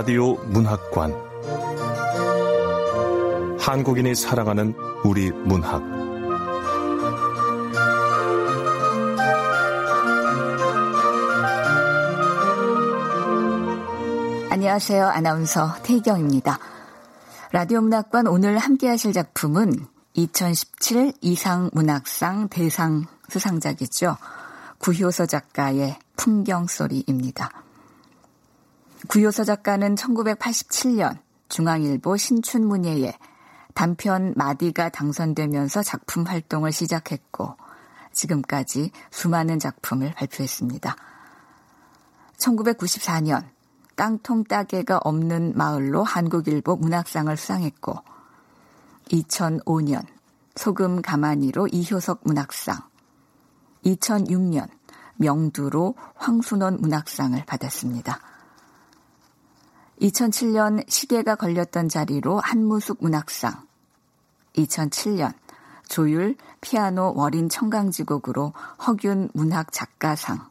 라디오 문학관 한국인이 사랑하는 우리 문학 안녕하세요. 아나운서 태경입니다. 라디오 문학관 오늘 함께 하실 작품은 2017 이상 문학상 대상 수상작이죠. 구효서 작가의 풍경소리입니다. 구효서 작가는 1987년 중앙일보 신춘문예에 단편 마디가 당선되면서 작품 활동을 시작했고 지금까지 수많은 작품을 발표했습니다. 1994년 깡통 따개가 없는 마을로 한국일보 문학상을 수상했고 2005년 소금 가마니로 이효석 문학상 2006년 명두로 황순원 문학상을 받았습니다. 2007년 시계가 걸렸던 자리로 한무숙 문학상, 2007년 조율 피아노 월인 청강지곡으로 허균 문학 작가상,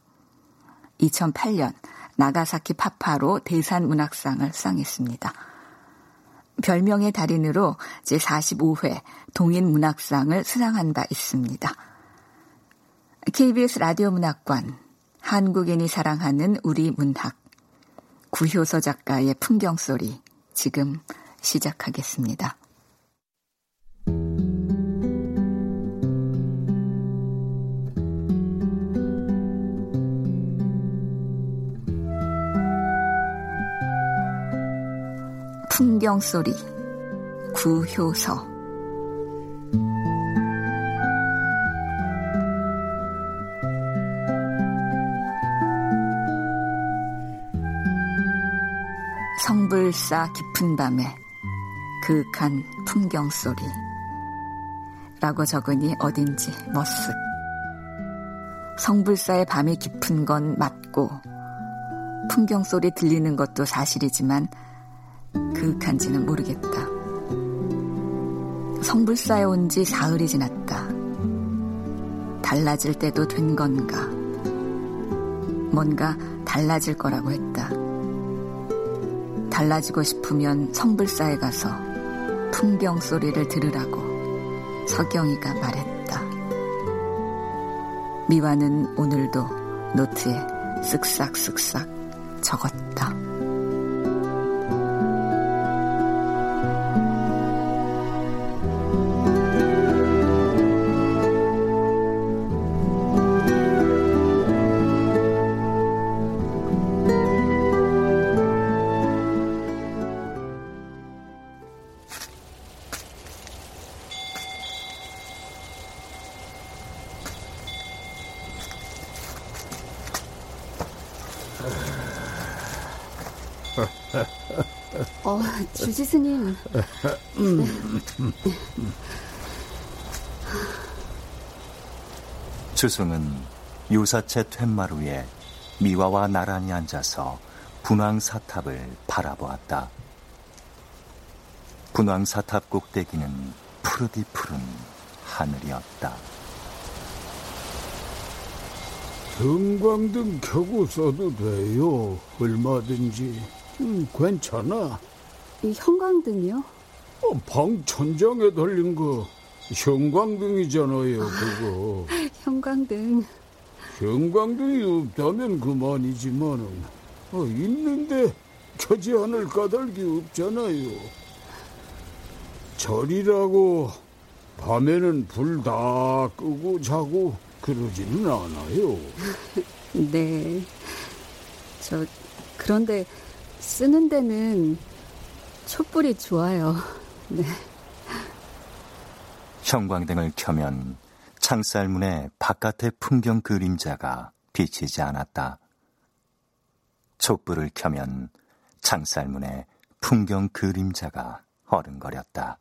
2008년 나가사키 파파로 대산 문학상을 수상했습니다. 별명의 달인으로 제45회 동인 문학상을 수상한 바 있습니다. KBS 라디오 문학관, 한국인이 사랑하는 우리 문학, 구효서 작가의 풍경소리 지금 시작하겠습니다. 풍경소리 구효서 성불사 깊은 밤에 그윽한 풍경 소리 라고 적으니 어딘지 머쓱 성불사의 밤이 깊은 건 맞고 풍경 소리 들리는 것도 사실이지만 그윽한지는 모르겠다. 성불사에 온 지 사흘이 지났다. 달라질 때도 된 건가? 뭔가 달라질 거라고 했다. 달라지고 싶으면 성불사에 가서 풍경 소리를 들으라고 서경이가 말했다. 미화는 오늘도 노트에 쓱싹쓱싹 적었다. 주지 스님. 주승은 유사체 퇴마루에 미화와 나란히 앉아서 분황 사탑을 바라보았다. 분황 사탑 꼭대기는 푸르디 푸른 하늘이었다. 형광등 켜고 써도 돼요. 얼마든지. 음, 괜찮아. 이 형광등이요? 어, 방 천장에 달린 거 형광등이잖아요, 그거. 형광등. 형광등이 없다면 그만이지만은 어, 있는데 켜지 않을 까닭이 없잖아요. 절이라고 밤에는 불 다 끄고 자고 그러지는 않아요. 네. 저 그런데 쓰는 데는 촛불이 좋아요. 네. 형광등을 켜면 창살문에 바깥의 풍경 그림자가 비치지 않았다. 촛불을 켜면 창살문에 풍경 그림자가 어른거렸다.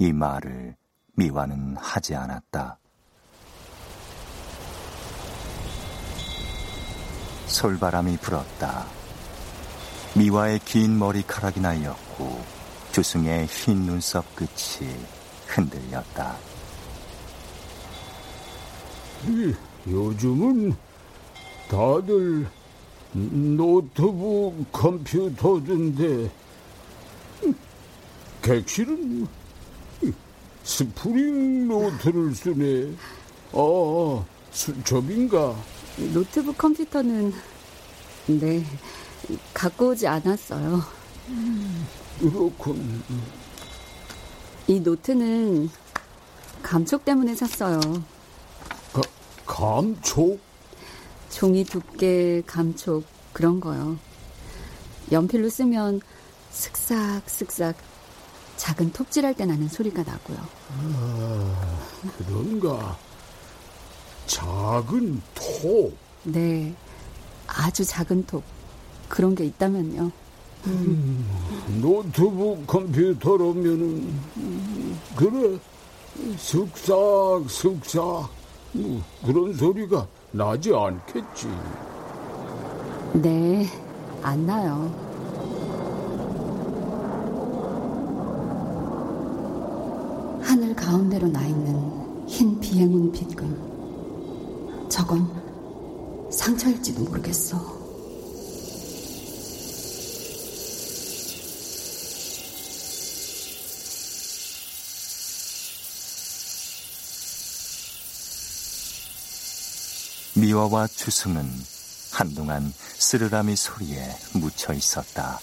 이 말을 미화는 하지 않았다. 솔바람이 불었다. 미화의 긴 머리카락이 날렸고 주승의 흰 눈썹 끝이 흔들렸다. 요즘은 다들 노트북 컴퓨터던데 객실은 스프링 노트를 쓰네. 아, 수첩인가? 노트북 컴퓨터는 네 갖고 오지 않았어요. 그렇군. 이 노트는 감촉 때문에 샀어요. 가, 감촉? 종이 두께, 감촉 그런 거요. 연필로 쓰면 슥싹슥싹 작은 톱질할 때 나는 소리가 나고요. 아, 그런가. 작은 톱. 네, 아주 작은 톱. 그런 게 있다면요. 음, 노트북 컴퓨터라면은 그래 슥싹 슥싹 뭐 그런 소리가 나지 않겠지. 네, 안 나요. 하늘 가운데로 나 있는 흰 비행운 빗금. 저건 상처일지도 모르겠어. 미화와 주승은 한동안 쓰르라미 소리에 묻혀 있었다.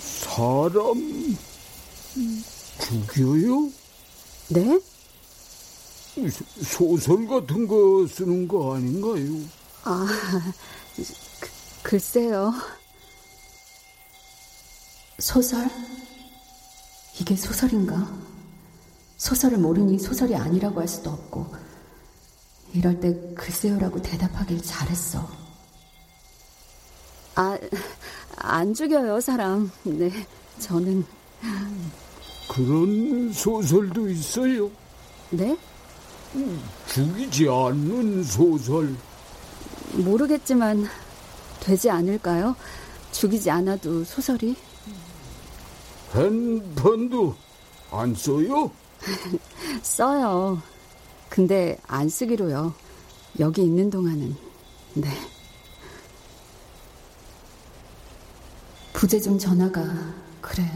사람 죽여요? 네? 소설 같은 거 쓰는 거 아닌가요? 아, 그, 글쎄요. 소설? 이게 소설인가? 소설을 모르니 소설이 아니라고 할 수도 없고, 이럴 때 글쎄요라고 대답하길 잘했어. 아, 안 죽여요, 사람. 네, 저는. 그런 소설도 있어요? 네? 죽이지 않는 소설. 모르겠지만, 되지 않을까요? 죽이지 않아도 소설이? 핸폰도 안 써요? 써요. 근데 안 쓰기로요. 여기 있는 동안은. 네. 부재 중 전화가 그래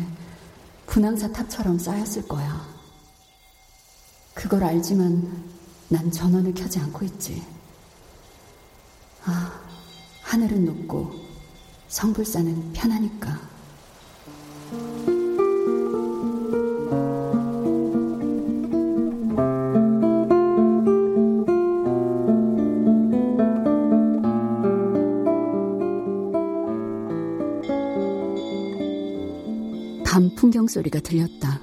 분황사 탑처럼 쌓였을 거야. 그걸 알지만 난 전원을 켜지 않고 있지. 아, 하늘은 높고 성불사는 편하니까. 풍경 소리가 들렸다.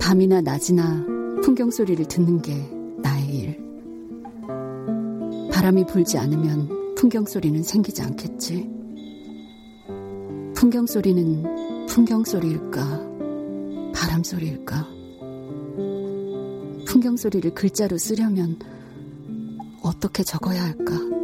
밤이나 낮이나 풍경 소리를 듣는 게 나의 일. 바람이 불지 않으면 풍경 소리는 생기지 않겠지. 풍경 소리는 풍경 소리일까? 바람 소리일까? 풍경 소리를 글자로 쓰려면 어떻게 적어야 할까?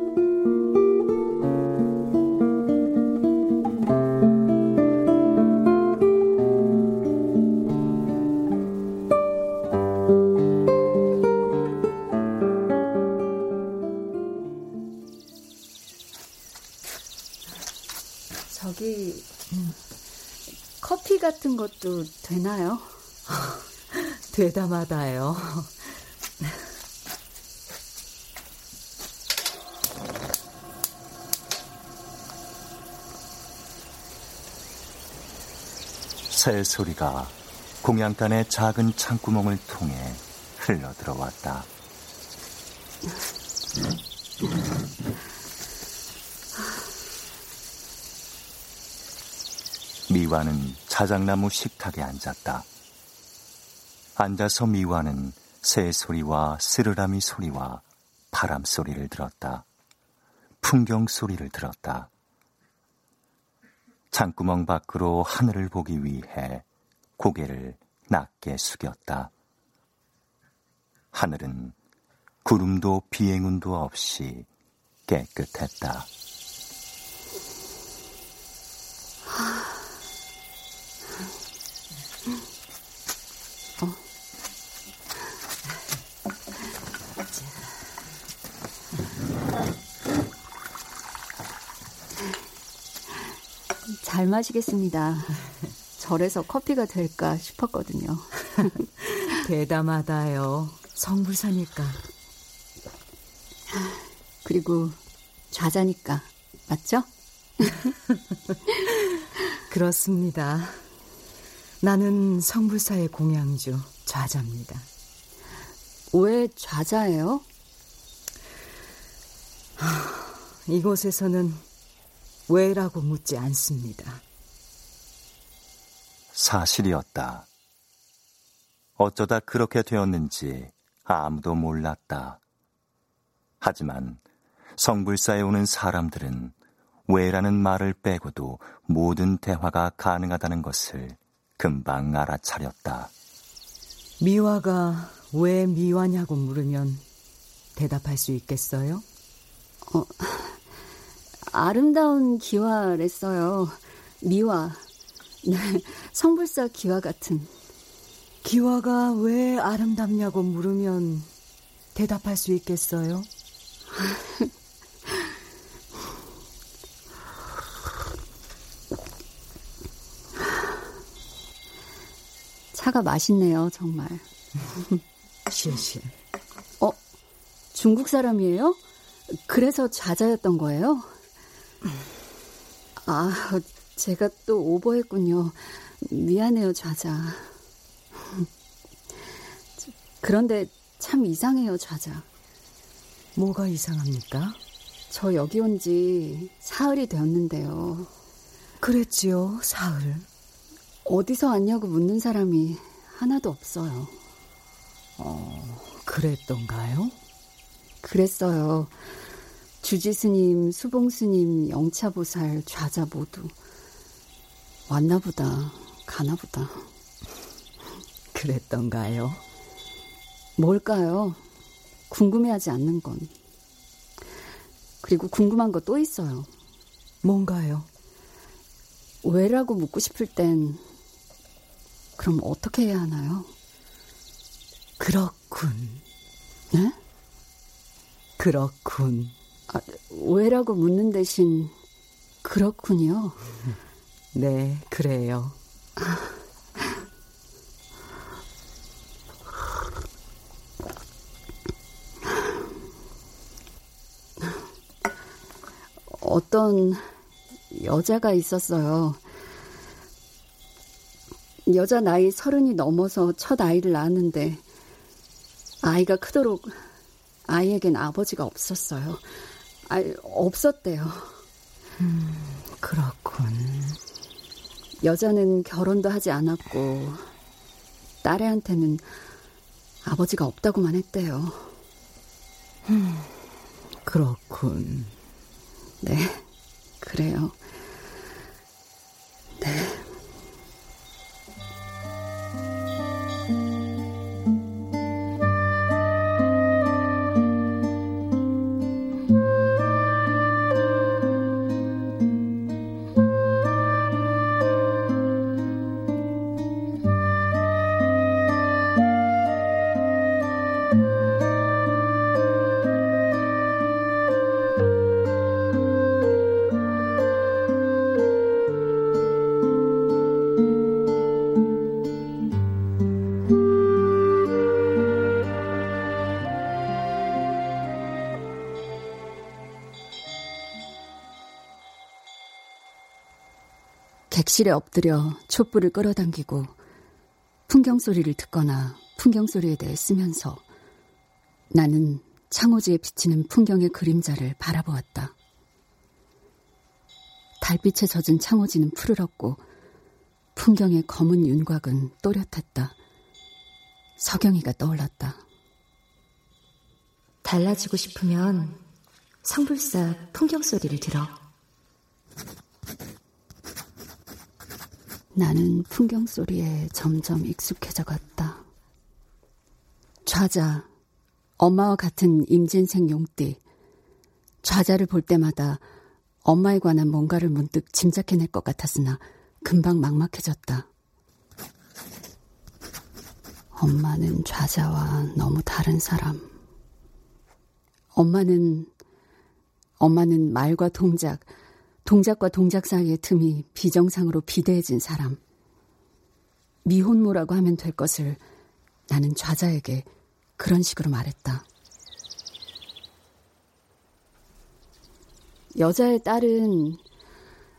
커피 같은 것도 되나요? 되다마다요. 새 소리가 공양간의 작은 창구멍을 통해 흘러 들어왔다. 미화는 자작나무 식탁에 앉았다. 앉아서 미화는 새 소리와 스르라미 소리와 바람 소리를 들었다. 풍경 소리를 들었다. 창구멍 밖으로 하늘을 보기 위해 고개를 낮게 숙였다. 하늘은 구름도 비행운도 없이 깨끗했다. 잘 마시겠습니다. 절에서 커피가 될까 싶었거든요. 대담하다요. 성불사니까. 그리고 좌자니까. 맞죠? 그렇습니다. 나는 성불사의 공양주 좌자입니다. 왜 좌자예요? 이곳에서는 왜라고 묻지 않습니다. 사실이었다. 어쩌다 그렇게 되었는지 아무도 몰랐다. 하지만 성불사에 오는 사람들은 왜라는 말을 빼고도 모든 대화가 가능하다는 것을 금방 알아차렸다. 미화가 왜 미화냐고 물으면 대답할 수 있겠어요? 어, 아름다운 기와랬어요. 미화. 네, 성불사 기와 같은. 기와가 왜 아름답냐고 물으면 대답할 수 있겠어요? 차가 맛있네요, 정말. 실실. 어, 중국 사람이에요? 그래서 좌자였던 거예요? 아, 제가 또 오버했군요. 미안해요, 좌자. 그런데 참 이상해요, 좌자. 뭐가 이상합니까? 저 여기 온 지 사흘이 되었는데요. 그랬지요, 사흘. 어디서 왔냐고 묻는 사람이 하나도 없어요. 어, 그랬던가요? 그랬어요. 주지스님, 수봉스님, 영차보살, 좌자 모두 왔나보다, 가나보다. 그랬던가요? 뭘까요? 궁금해하지 않는 건. 그리고 궁금한 거 또 있어요. 뭔가요? 왜라고 묻고 싶을 땐 그럼 어떻게 해야 하나요? 그렇군. 네? 그렇군. 아, 왜라고 묻는 대신 그렇군요. 네, 그래요. 어떤 여자가 있었어요. 여자 나이 서른이 넘어서 첫 아이를 낳았는데 아이가 크도록 아이에겐 아버지가 없었어요. 아, 없었대요. 음, 그렇군. 여자는 결혼도 하지 않았고 딸애한테는 아버지가 없다고만 했대요. 음, 그렇군. 네, 그래요. 네. 객실에 엎드려 촛불을 끌어당기고 풍경 소리를 듣거나 풍경 소리에 대해 쓰면서 나는 창호지에 비치는 풍경의 그림자를 바라보았다. 달빛에 젖은 창호지는 푸르렀고 풍경의 검은 윤곽은 또렷했다. 서경이가 떠올랐다. 달라지고 싶으면 성불사 풍경 소리를 들어. 나는 풍경 소리에 점점 익숙해져 갔다. 좌자, 엄마와 같은 임진생 용띠. 좌자를 볼 때마다 엄마에 관한 뭔가를 문득 짐작해낼 것 같았으나 금방 막막해졌다. 엄마는 좌자와 너무 다른 사람. 엄마는, 엄마는 말과 동작, 동작과 동작 사이의 틈이 비정상으로 비대해진 사람. 미혼모라고 하면 될 것을 나는 좌자에게 그런 식으로 말했다. 여자의 딸은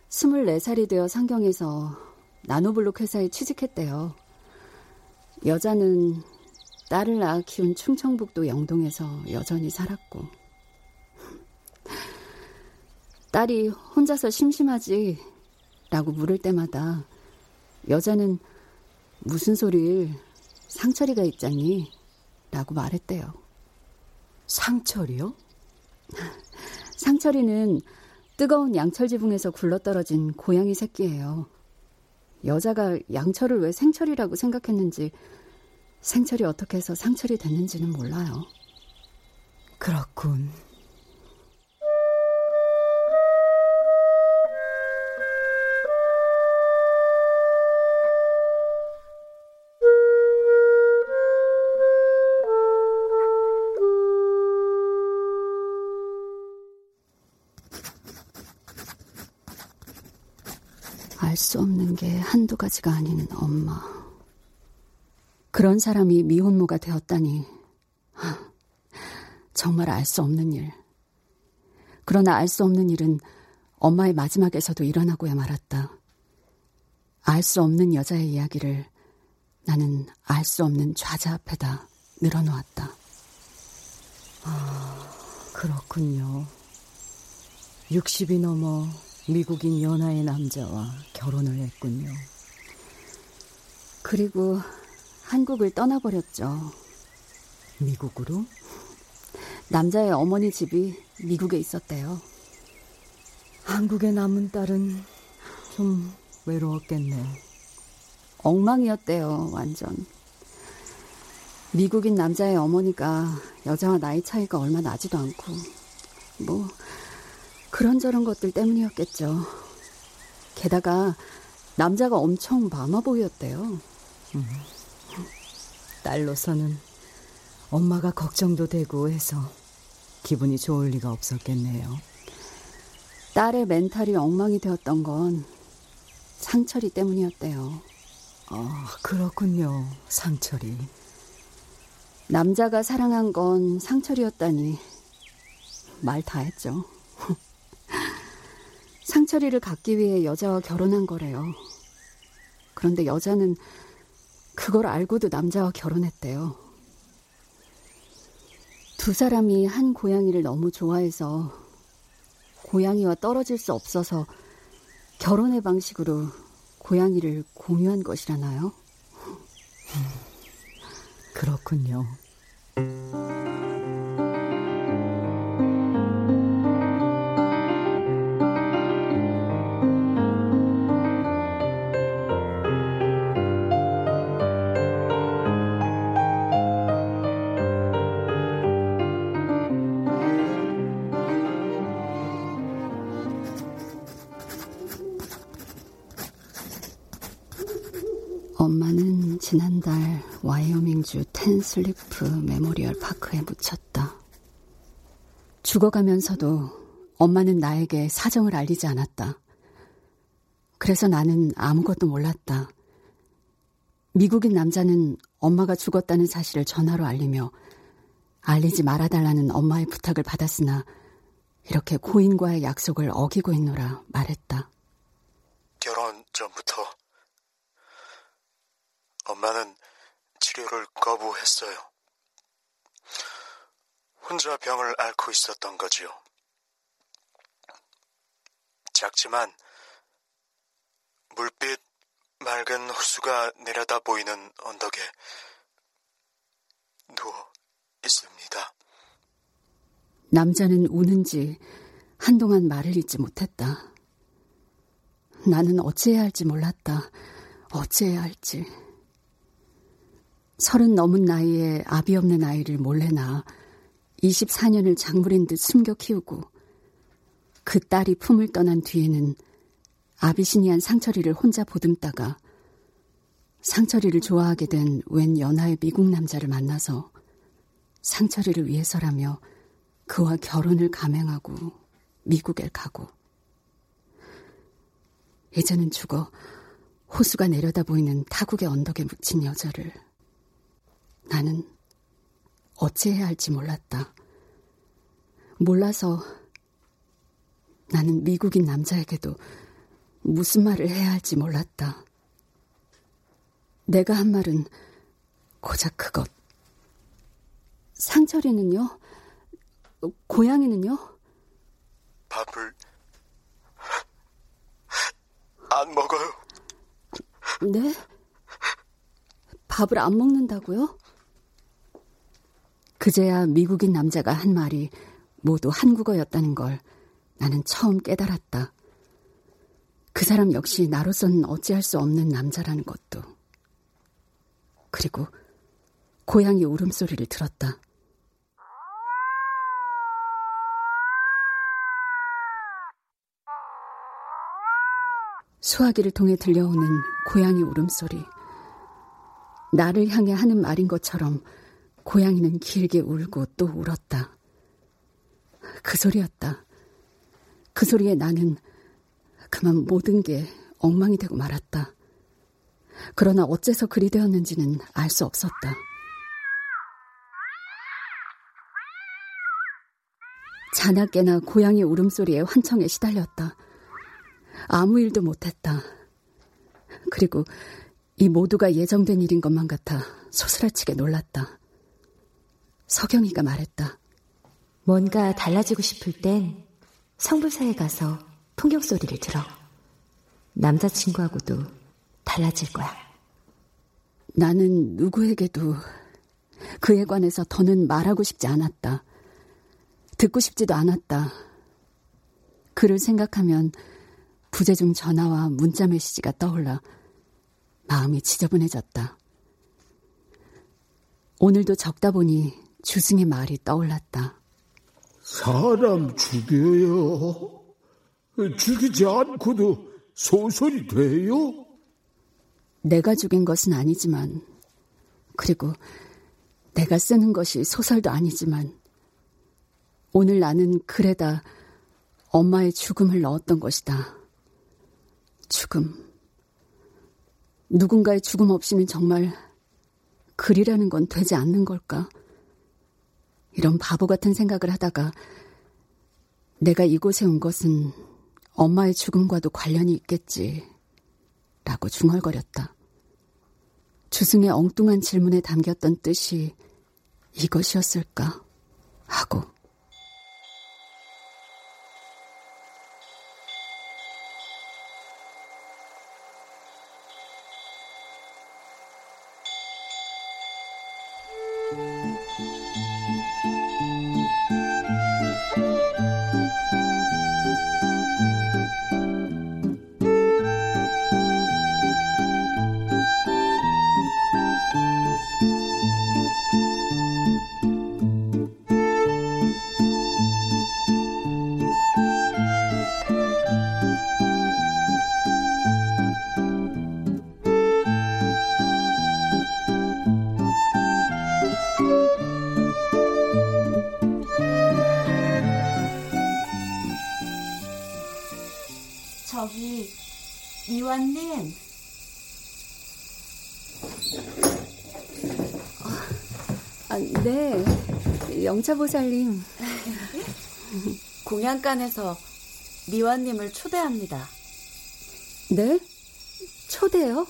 24살이 되어 상경에서 나노블록 회사에 취직했대요. 여자는 딸을 낳아 키운 충청북도 영동에서 여전히 살았고. 딸이 혼자서 심심하지? 라고 물을 때마다 여자는 무슨 소리를 상철이가 있잖니? 라고 말했대요. 상철이요? 상철이는 뜨거운 양철 지붕에서 굴러떨어진 고양이 새끼예요. 여자가 양철을 왜 생철이라고 생각했는지 생철이 어떻게 해서 상철이 됐는지는 몰라요. 그렇군. 알 수 없는 게 한두 가지가 아닌 엄마. 그런 사람이 미혼모가 되었다니. 정말 알 수 없는 일. 그러나 알 수 없는 일은 엄마의 마지막에서도 일어나고야 말았다. 알 수 없는 여자의 이야기를 나는 알 수 없는 좌자 앞에다 늘어놓았다. 아, 그렇군요. 60이 넘어 미국인 연하의 남자와 결혼을 했군요. 그리고 한국을 떠나버렸죠. 미국으로? 남자의 어머니 집이 미국에 있었대요. 한국에 남은 딸은 좀 외로웠겠네. 엉망이었대요, 완전. 미국인 남자의 어머니가 여자와 나이 차이가 얼마 나지도 않고, 뭐, 그런저런 것들 때문이었겠죠. 게다가 남자가 엄청 마마보이였대요. 음. 딸로서는 엄마가 걱정도 되고 해서 기분이 좋을 리가 없었겠네요. 딸의 멘탈이 엉망이 되었던 건 상철이 때문이었대요. 아, 그렇군요. 상철이. 남자가 사랑한 건 상철이었다니 말 다 했죠. 상철이를 갖기 위해 여자와 결혼한 거래요. 그런데 여자는 그걸 알고도 남자와 결혼했대요. 두 사람이 한 고양이를 너무 좋아해서 고양이와 떨어질 수 없어서 결혼의 방식으로 고양이를 공유한 것이라나요? 그렇군요. 텐슬리프 메모리얼 파크에 묻혔다. 죽어가면서도 엄마는 나에게 사정을 알리지 않았다. 그래서 나는 아무것도 몰랐다. 미국인 남자는 엄마가 죽었다는 사실을 전화로 알리며 알리지 말아달라는 엄마의 부탁을 받았으나 이렇게 고인과의 약속을 어기고 있노라 말했다. 결혼 전부터 엄마는 치료를 거부했어요. 혼자 병을 앓고 있었던 거지요. 작지만 물빛 맑은 호수가 내려다 보이는 언덕에 누워 있습니다. 남자는 우는지 한동안 말을 잇지 못했다. 나는 어찌해야 할지 몰랐다. 어찌해야 할지. 서른 넘은 나이에 아비 없는 아이를 몰래 낳아 24년을 작물인 듯 숨겨 키우고 그 딸이 품을 떠난 뒤에는 아비시니한 상철이를 혼자 보듬다가 상철이를 좋아하게 된 웬 연하의 미국 남자를 만나서 상철이를 위해서라며 그와 결혼을 감행하고 미국에 가고 이제는 죽어 호수가 내려다 보이는 타국의 언덕에 묻힌 여자를 나는 어찌해야 할지 몰랐다. 몰라서 나는 미국인 남자에게도 무슨 말을 해야 할지 몰랐다. 내가 한 말은 고작 그것. 상철이는요? 고양이는요? 밥을 안 먹어요. 네? 밥을 안 먹는다고요? 그제야 미국인 남자가 한 말이 모두 한국어였다는 걸 나는 처음 깨달았다. 그 사람 역시 나로서는 어찌할 수 없는 남자라는 것도. 그리고 고양이 울음소리를 들었다. 수화기를 통해 들려오는 고양이 울음소리. 나를 향해 하는 말인 것처럼 고양이는 길게 울고 또 울었다. 그 소리였다. 그 소리에 나는 그만 모든 게 엉망이 되고 말았다. 그러나 어째서 그리 되었는지는 알 수 없었다. 자나깨나 고양이 울음소리에 환청에 시달렸다. 아무 일도 못했다. 그리고 이 모두가 예정된 일인 것만 같아 소스라치게 놀랐다. 서경이가 말했다. 뭔가 달라지고 싶을 땐 성불사에 가서 풍경 소리를 들어. 남자친구하고도 달라질 거야. 나는 누구에게도 그에 관해서 더는 말하고 싶지 않았다. 듣고 싶지도 않았다. 그를 생각하면 부재중 전화와 문자 메시지가 떠올라 마음이 지저분해졌다. 오늘도 적다 보니 주승의 말이 떠올랐다. 사람 죽여요? 죽이지 않고도 소설이 돼요? 내가 죽인 것은 아니지만, 그리고 내가 쓰는 것이 소설도 아니지만, 오늘 나는 글에다 엄마의 죽음을 넣었던 것이다. 죽음. 누군가의 죽음 없이는 정말 글이라는 건 되지 않는 걸까? 이런 바보 같은 생각을 하다가 내가 이곳에 온 것은 엄마의 죽음과도 관련이 있겠지. 라고 중얼거렸다. 주승의 엉뚱한 질문에 담겼던 뜻이 이것이었을까? 하고. 영차보살님. 공양간에서 미완님을 초대합니다. 네? 초대요?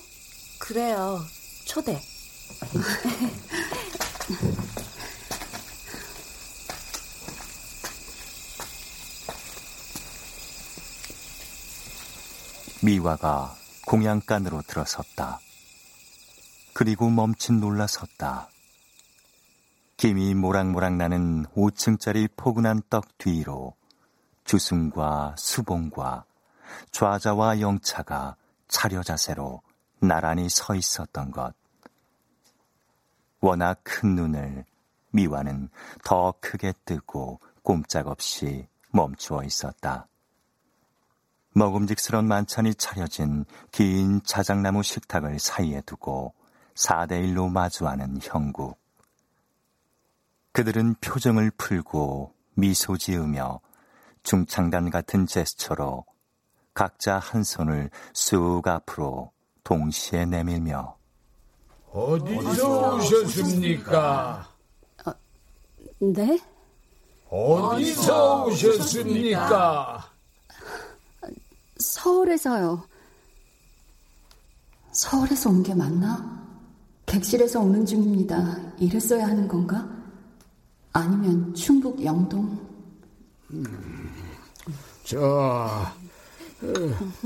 그래요. 초대. 미화가 공양간으로 들어섰다. 그리고 멈칫 놀라섰다. 김이 모락모락 나는 5층짜리 포근한 떡 뒤로 주승과 수봉과 좌자와 영차가 차려 자세로 나란히 서 있었던 것. 워낙 큰 눈을 미화는 더 크게 뜨고 꼼짝없이 멈추어 있었다. 먹음직스런 만찬이 차려진 긴 자작나무 식탁을 사이에 두고 4대1로 마주하는 형국. 그들은 표정을 풀고 미소 지으며 중창단 같은 제스처로 각자 한 손을 쑥 앞으로 동시에 내밀며 어디서 오셨습니까? 어, 네? 어디서 오셨습니까? 서울에서요. 서울에서 온 게 맞나? 객실에서 오는 중입니다. 이랬어야 하는 건가? 아니면 충북 영동? 음, 자,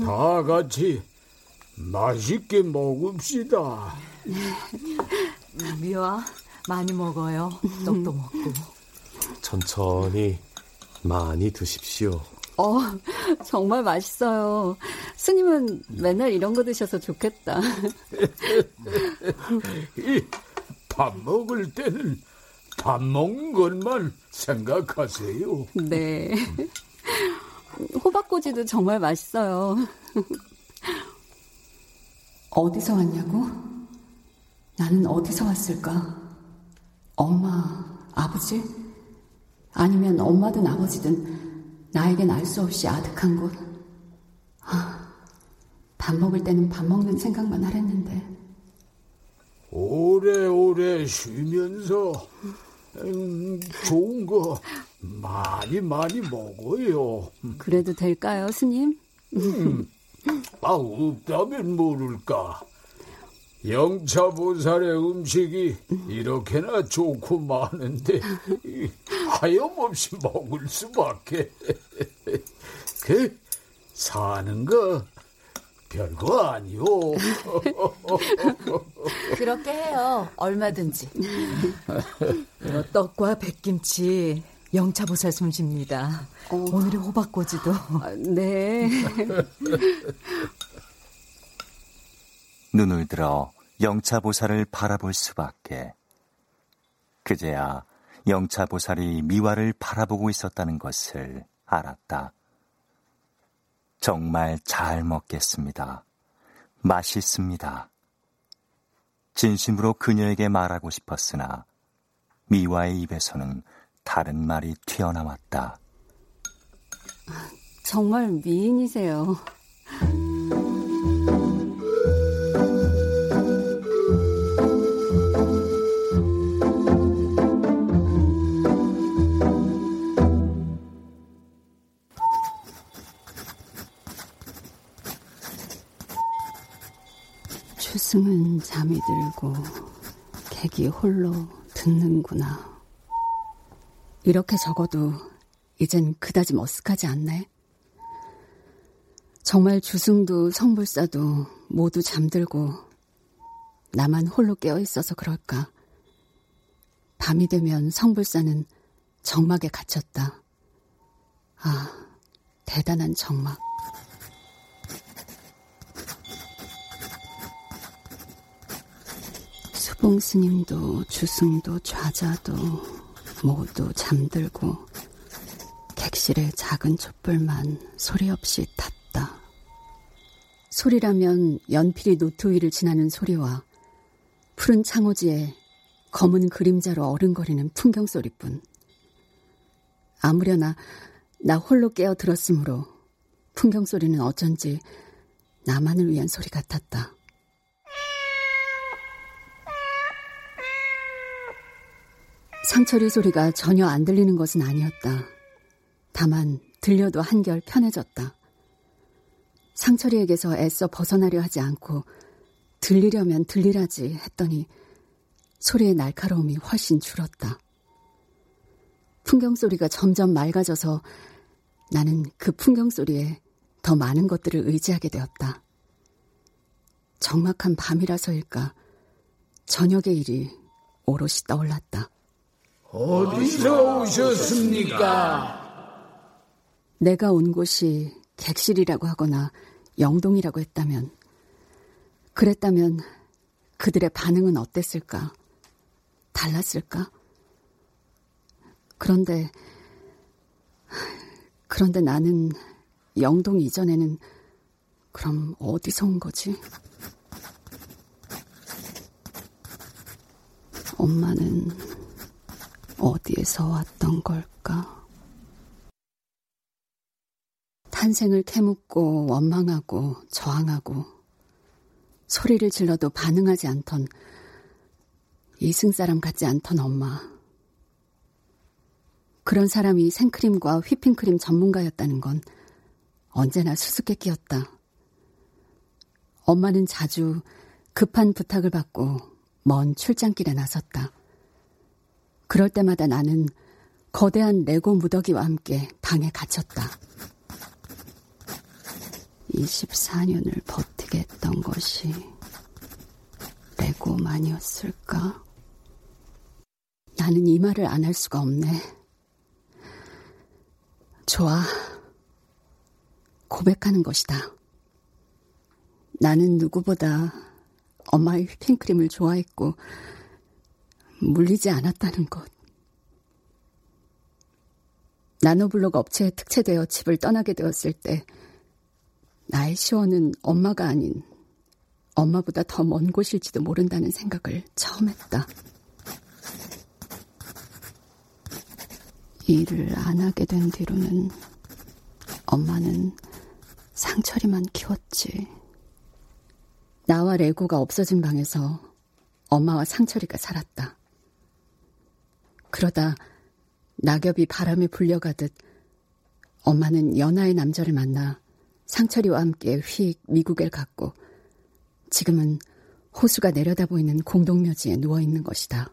다 같이 맛있게 먹읍시다. 미화, 많이 먹어요. 떡도 먹고. 천천히 많이 드십시오. 어, 정말 맛있어요. 스님은 맨날 이런 거 드셔서 좋겠다. 밥 먹을 때는 밥 먹는 것만 생각하세요. 네. 호박꼬지도 정말 맛있어요. 어디서 왔냐고? 나는 어디서 왔을까? 엄마, 아버지? 아니면 엄마든 아버지든 나에겐 알 수 없이 아득한 곳. 아, 밥 먹을 때는 밥 먹는 생각만 하랬는데. 오래오래 쉬면서 음, 좋은 거 많이 많이 먹어요. 그래도 될까요, 스님? 음, 아, 없다면 모를까. 영차보살의 음식이 이렇게나 좋고 많은데 하염없이 먹을 수밖에. 그 사는 거 별거 아니오. 그렇게 해요. 얼마든지. 떡과 백김치 영차보살 솜씨입니다. 어. 오늘의 호박꼬지도. 아, 네. 눈을 들어 영차보살을 바라볼 수밖에. 그제야 영차보살이 미화를 바라보고 있었다는 것을 알았다. 정말 잘 먹겠습니다. 맛있습니다. 진심으로 그녀에게 말하고 싶었으나 미화의 입에서는 다른 말이 튀어나왔다. 정말 미인이세요. 잠이 들고 객이 홀로 듣는구나. 이렇게 적어도 이젠 그다지 머쓱하지 않네. 정말 주승도 성불사도 모두 잠들고 나만 홀로 깨어 있어서 그럴까. 밤이 되면 성불사는 정막에 갇혔다. 아, 대단한 정막. 수봉 스님도 주승도 좌자도 모두 잠들고 객실의 작은 촛불만 소리 없이 탔다. 소리라면 연필이 노트 위를 지나는 소리와 푸른 창호지에 검은 그림자로 어른거리는 풍경 소리뿐. 아무려나 나 홀로 깨어 들었으므로 풍경 소리는 어쩐지 나만을 위한 소리 같았다. 상철이 소리가 전혀 안 들리는 것은 아니었다. 다만 들려도 한결 편해졌다. 상철이에게서 애써 벗어나려 하지 않고 들리려면 들리라지 했더니 소리의 날카로움이 훨씬 줄었다. 풍경 소리가 점점 맑아져서 나는 그 풍경 소리에 더 많은 것들을 의지하게 되었다. 적막한 밤이라서일까 저녁의 일이 오롯이 떠올랐다. 어디서 오셨습니까? 내가 온 곳이 객실이라고 하거나 영동이라고 했다면, 그랬다면 그들의 반응은 어땠을까? 달랐을까? 그런데, 그런데 나는 영동 이전에는 그럼 어디서 온 거지? 엄마는 어디에서 왔던 걸까? 탄생을 캐묻고 원망하고 저항하고 소리를 질러도 반응하지 않던 이승 사람 같지 않던 엄마. 그런 사람이 생크림과 휘핑크림 전문가였다는 건 언제나 수수께끼였다. 엄마는 자주 급한 부탁을 받고 먼 출장길에 나섰다. 그럴 때마다 나는 거대한 레고 무더기와 함께 방에 갇혔다. 24년을 버티게 했던 것이 레고만이었을까? 나는 이 말을 안 할 수가 없네. 좋아. 고백하는 것이다. 나는 누구보다 엄마의 휘핑크림을 좋아했고, 물리지 않았다는 것. 나노블록 업체에 특채되어 집을 떠나게 되었을 때, 나의 시원은 엄마가 아닌 엄마보다 더 먼 곳일지도 모른다는 생각을 처음 했다. 일을 안 하게 된 뒤로는 엄마는 상철이만 키웠지. 나와 레고가 없어진 방에서 엄마와 상철이가 살았다. 그러다 낙엽이 바람에 불려가듯 엄마는 연하의 남자를 만나 상철이와 함께 휙 미국에 갔고 지금은 호수가 내려다 보이는 공동묘지에 누워 있는 것이다.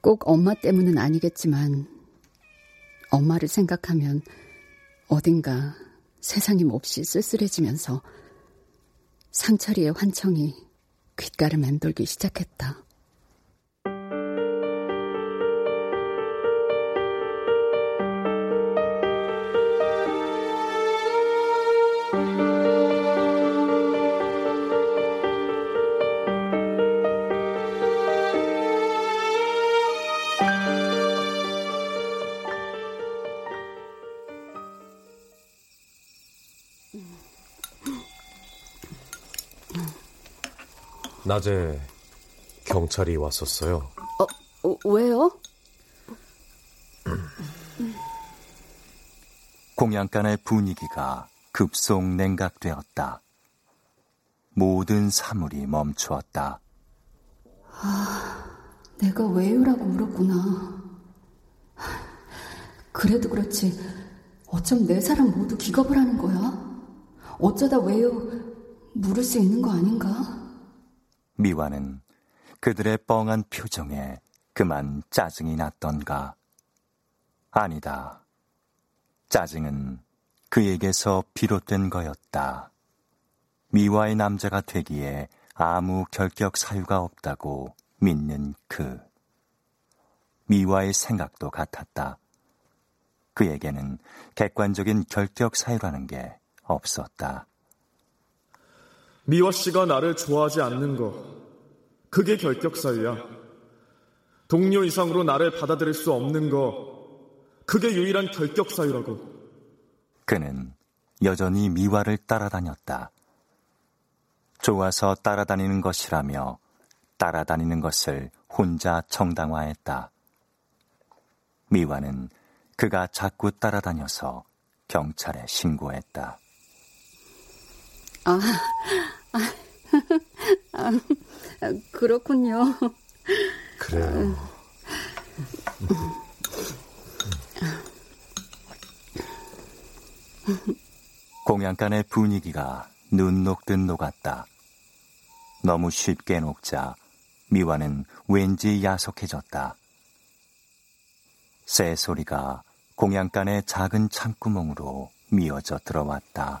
꼭 엄마 때문은 아니겠지만 엄마를 생각하면 어딘가 세상이 몹시 쓸쓸해지면서 상철이의 환청이 귓가를 맴돌기 시작했다. 낮에 경찰이 왔었어요. 어, 어 왜요? 공양간의 분위기가 급속 냉각되었다. 모든 사물이 멈추었다. 아, 내가 왜요라고 물었구나. 그래도 그렇지. 어쩜 내 사람 모두 기겁을 하는 거야? 어쩌다 왜요 물을 수 있는 거 아닌가? 미화는 그들의 뻥한 표정에 그만 짜증이 났던가. 아니다. 짜증은 그에게서 비롯된 거였다. 미화의 남자가 되기에 아무 결격 사유가 없다고 믿는 그. 미화의 생각도 같았다. 그에게는 객관적인 결격 사유라는 게 없었다. 미화 씨가 나를 좋아하지 않는 거, 그게 결격사유야. 동료 이상으로 나를 받아들일 수 없는 거, 그게 유일한 결격사유라고. 그는 여전히 미화를 따라다녔다. 좋아서 따라다니는 것이라며 따라다니는 것을 혼자 정당화했다. 미화는 그가 자꾸 따라다녀서 경찰에 신고했다. 아, 아, 아, 그렇군요. 그래요. 공양간의 분위기가 눈 녹듯 녹았다. 너무 쉽게 녹자 미화는 왠지 야속해졌다. 새 소리가 공양간의 작은 창구멍으로 미어져 들어왔다.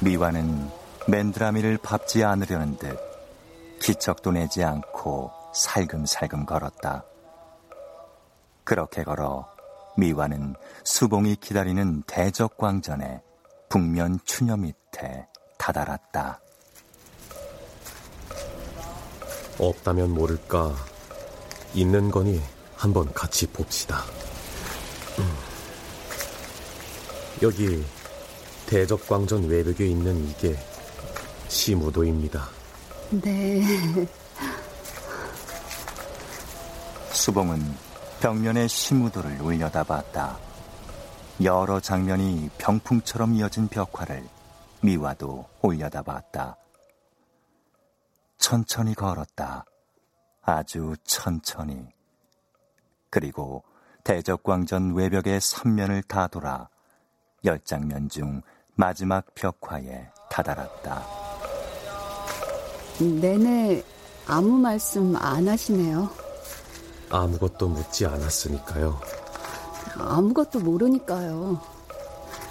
미화는 맨드라미를 밟지 않으려는 듯 기척도 내지 않고 살금살금 걸었다. 그렇게 걸어 미화는 수봉이 기다리는 대적광전의 북면 추녀 밑에 다다랐다. 없다면 모를까 있는 거니 한번 같이 봅시다. 음. 여기 대적광전 외벽에 있는 이게 시무도입니다. 네. 수봉은 벽면의 시무도를 올려다봤다. 여러 장면이 병풍처럼 이어진 벽화를 미화도 올려다봤다. 천천히 걸었다. 아주 천천히. 그리고 대적광전 외벽의 삼면을 다 돌아 열 장면 중 마지막 벽화에 다다랐다. 내내 아무 말씀 안 하시네요. 아무것도 묻지 않았으니까요. 아무것도 모르니까요.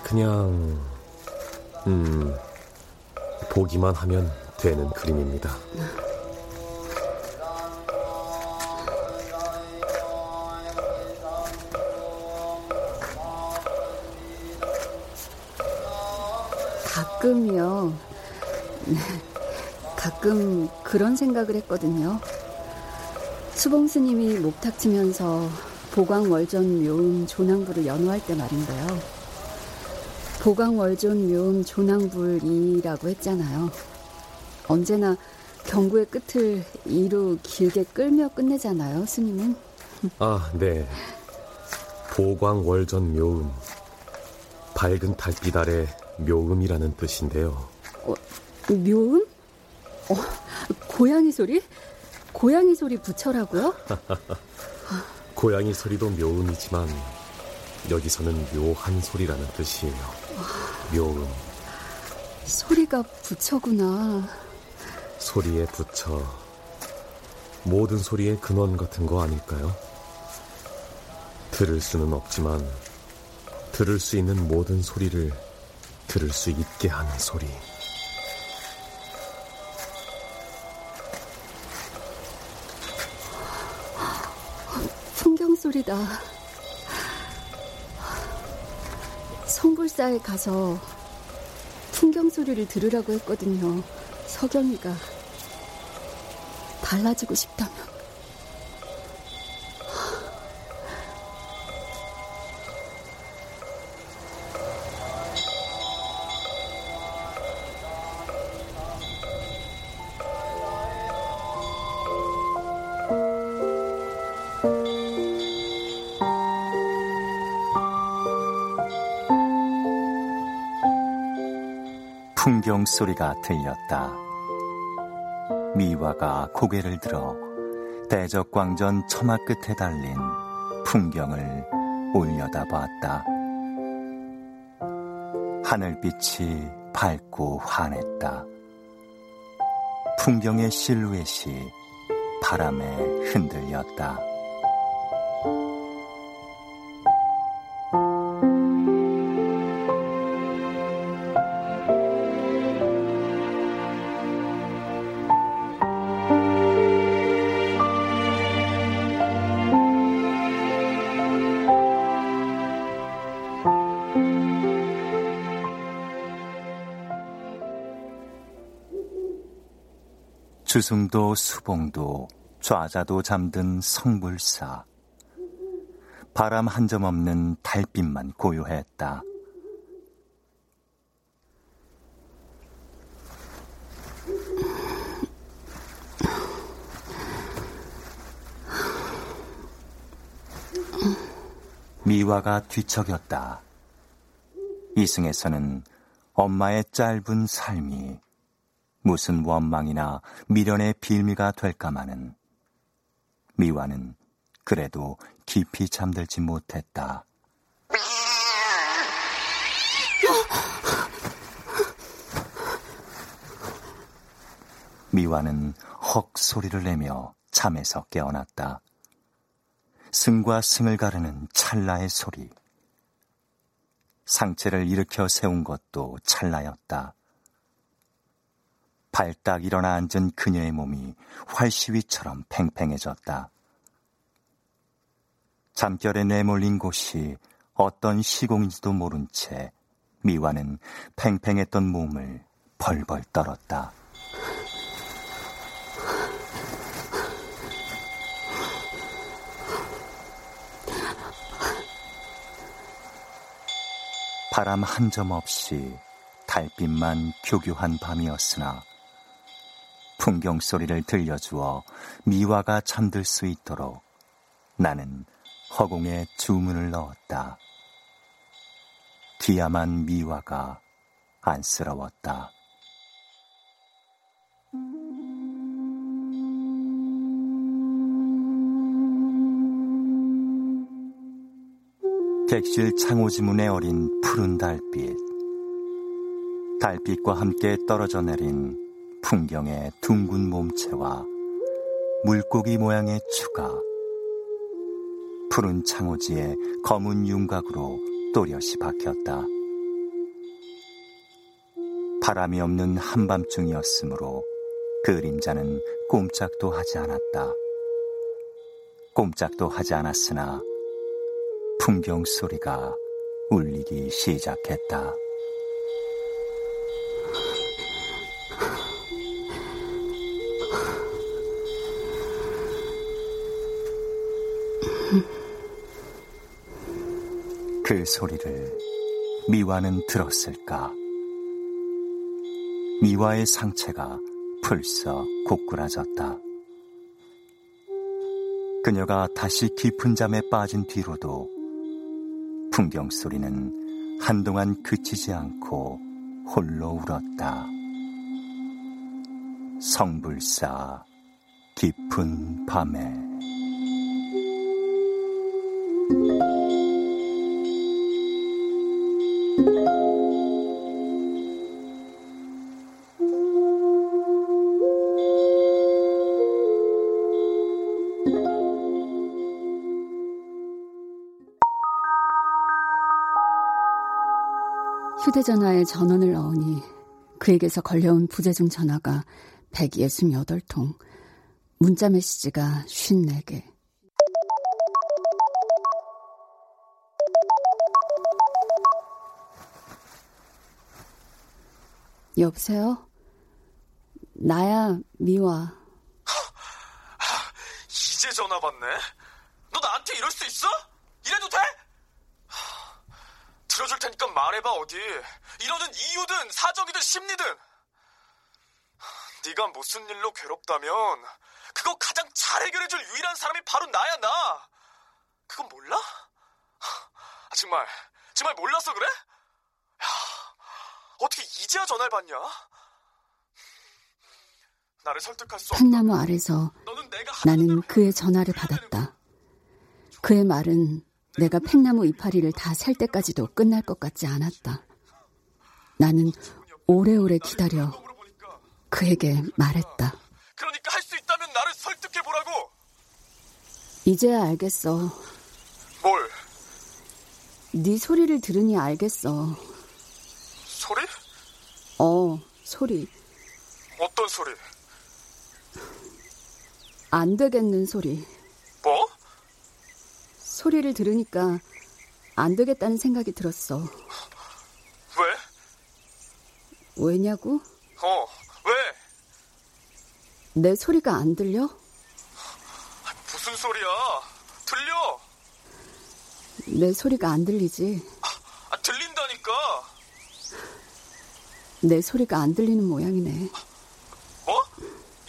그냥, 음, 보기만 하면 되는 그림입니다. 가끔요. 가끔 그런 생각을 했거든요. 수봉 스님이 목탁 치면서 보광월전 묘음 조낭불을 연호할 때 말인데요. 보광월전 묘음 조낭불이라고 했잖아요. 언제나 경구의 끝을 이루 길게 끌며 끝내잖아요, 스님은. 아, 네. 보광월전 묘음. 밝은 달빛 아래 묘음이라는 뜻인데요. 어, 묘음? 어, 고양이 소리? 고양이 소리 붙여라고요? 고양이 소리도 묘음이지만 여기서는 묘한 소리라는 뜻이에요. 묘음. 소리가 부처구나. 소리에 부처. 모든 소리의 근원 같은 거 아닐까요? 들을 수는 없지만 들을 수 있는 모든 소리를 들을 수 있게 하는 소리. 풍경 소리다. 성불사에 가서 풍경 소리를 들으라고 했거든요. 서경이가 달라지고 싶다면. 풍경 소리가 들렸다. 미화가 고개를 들어 대적광전 처마 끝에 달린 풍경을 올려다봤다. 하늘빛이 밝고 환했다. 풍경의 실루엣이 바람에 흔들렸다. 주승도 수봉도 좌자도 잠든 성불사. 바람 한 점 없는 달빛만 고요했다. 미화가 뒤척였다. 이승에서는 엄마의 짧은 삶이 무슨 원망이나 미련의 빌미가 될까마는 미화는 그래도 깊이 잠들지 못했다. 미화는 헉 소리를 내며 잠에서 깨어났다. 승과 승을 가르는 찰나의 소리. 상체를 일으켜 세운 것도 찰나였다. 발딱 일어나 앉은 그녀의 몸이 활시위처럼 팽팽해졌다. 잠결에 내몰린 곳이 어떤 시공인지도 모른 채 미화는 팽팽했던 몸을 벌벌 떨었다. 바람 한 점 없이 달빛만 교교한 밤이었으나 풍경 소리를 들려주어 미화가 잠들 수 있도록 나는 허공에 주문을 넣었다. 기야만 미화가 안쓰러웠다. 객실 창호지문에 어린 푸른 달빛. 달빛과 함께 떨어져 내린 풍경의 둥근 몸체와 물고기 모양의 추가. 푸른 창호지에 검은 윤곽으로 또렷이 박혔다. 바람이 없는 한밤중이었으므로 그림자는 꼼짝도 하지 않았다. 꼼짝도 하지 않았으나 풍경 소리가 울리기 시작했다. 그 소리를 미화는 들었을까? 미화의 상체가 풀썩 고꾸라졌다. 그녀가 다시 깊은 잠에 빠진 뒤로도 풍경 소리는 한동안 그치지 않고 홀로 울었다. 성불사 깊은 밤에 휴대전화에 전원을 넣으니 그에게서 걸려온 부재중 전화가 168통, 문자 메시지가 54개. 여보세요? 나야, 미화. 이제 전화 받네? 너 나한테 이럴 수 있어? 이래도 돼? 들어줄 테니까 말해봐 어디 이러는 이유든 사정이든 심리든 네가 무슨 일로 괴롭다면 그거 가장 잘 해결해줄 유일한 사람이 바로 나야 나 그건 몰라? 아, 정말 정말 몰라서 그래? 야, 어떻게 이제야 전화를 받냐? 나를 설득할 수 팽나무 아래서 나는 그의 전화를 받았다. 그의 말은 내가 팽나무 이파리를 다 살 때까지도 끝날 것 같지 않았다. 나는 오래오래 기다려 그에게 말했다. 그러니까 할 수 있다면 나를 설득해 보라고. 이제야 알겠어. 뭘? 네 소리를 들으니 알겠어. 소리? 어, 소리. 어떤 소리? 안 되겠는 소리. 뭐? 소리를 들으니까 안 되겠다는 생각이 들었어. 왜? 왜냐고? 어, 왜? 내 소리가 안 들려? 무슨 소리야? 들려? 내 소리가 안 들리지? 아, 들린다니까. 내 소리가 안 들리는 모양이네. 뭐?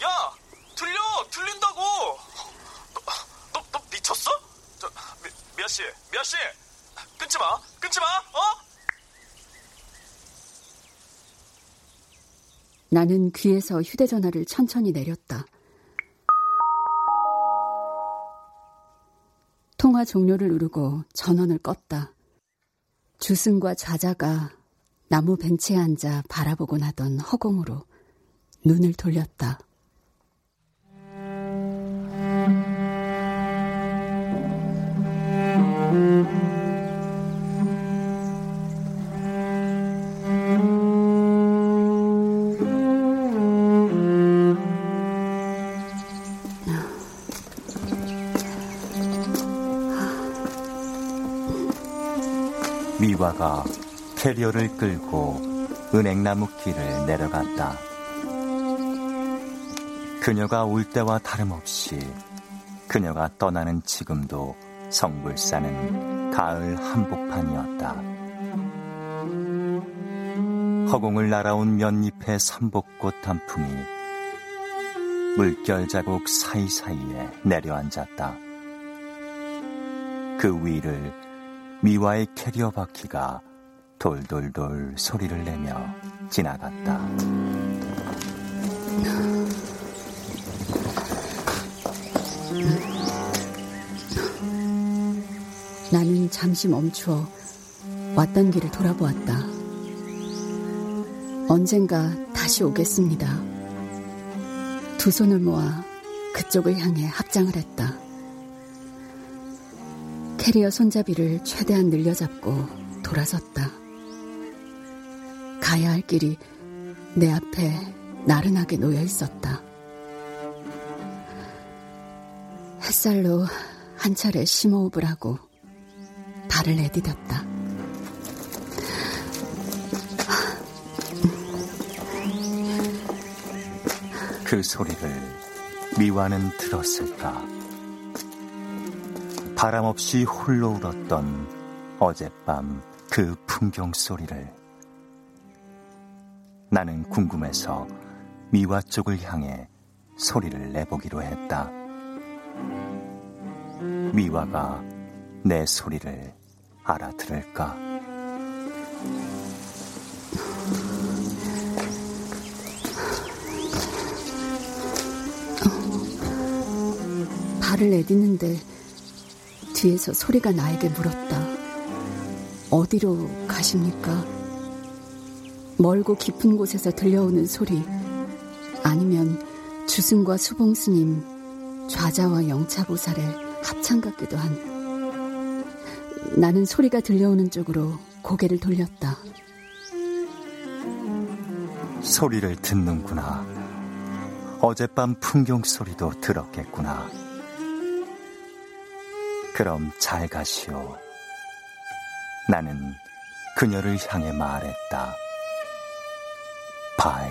야, 들려, 들린다고. 너, 너, 너 미쳤어? 저, 씨, 미아 씨, 끊지 마, 끊지 마, 어? 나는 귀에서 휴대전화를 천천히 내렸다. 통화 종료를 누르고 전원을 껐다. 주승과 좌자가 나무 벤치에 앉아 바라보곤 하던 허공으로 눈을 돌렸다. 미화가 캐리어를 끌고 은행나무 길을 내려갔다. 그녀가 올 때와 다름없이 그녀가 떠나는 지금도 성불사는 가을 한복판이었다. 허공을 날아온 몇잎의 삼복꽃 단풍이 물결 자국 사이사이에 내려앉았다. 그 위를 미와의 캐리어 바퀴가 돌돌돌 소리를 내며 지나갔다. 나는 잠시 멈추어 왔던 길을 돌아보았다. 언젠가 다시 오겠습니다. 두 손을 모아 그쪽을 향해 합장을 했다. 캐리어 손잡이를 최대한 늘려잡고 돌아섰다. 가야 할 길이 내 앞에 나른하게 놓여 있었다. 햇살로 한 차례 심호흡을 하고 발을 내디뎠다. 그 소리를 미화는 들었을까? 바람 없이 홀로 울었던 어젯밤 그 풍경 소리를 나는 궁금해서 미화 쪽을 향해 소리를 내보기로 했다. 미화가 내 소리를 알아들을까? 발을 내딛는데 뒤에서 소리가 나에게 물었다. 어디로 가십니까? 멀고 깊은 곳에서 들려오는 소리, 아니면 주승과 수봉 스님, 좌자와 영차보살의 합창 같기도 한. 나는 소리가 들려오는 쪽으로 고개를 돌렸다. 소리를 듣는구나. 어젯밤 풍경 소리도 들었겠구나. 그럼 잘 가시오. 나는 그녀를 향해 말했다. Bye.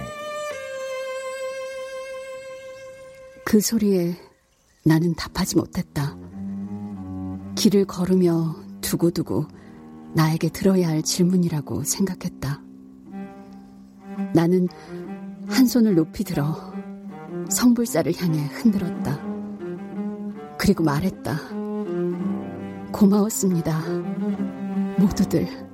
그 소리에 나는 답하지 못했다. 길을 걸으며 두고두고 나에게 들어야 할 질문이라고 생각했다. 나는 한 손을 높이 들어 성불사를 향해 흔들었다. 그리고 말했다. 고마웠습니다. 모두들.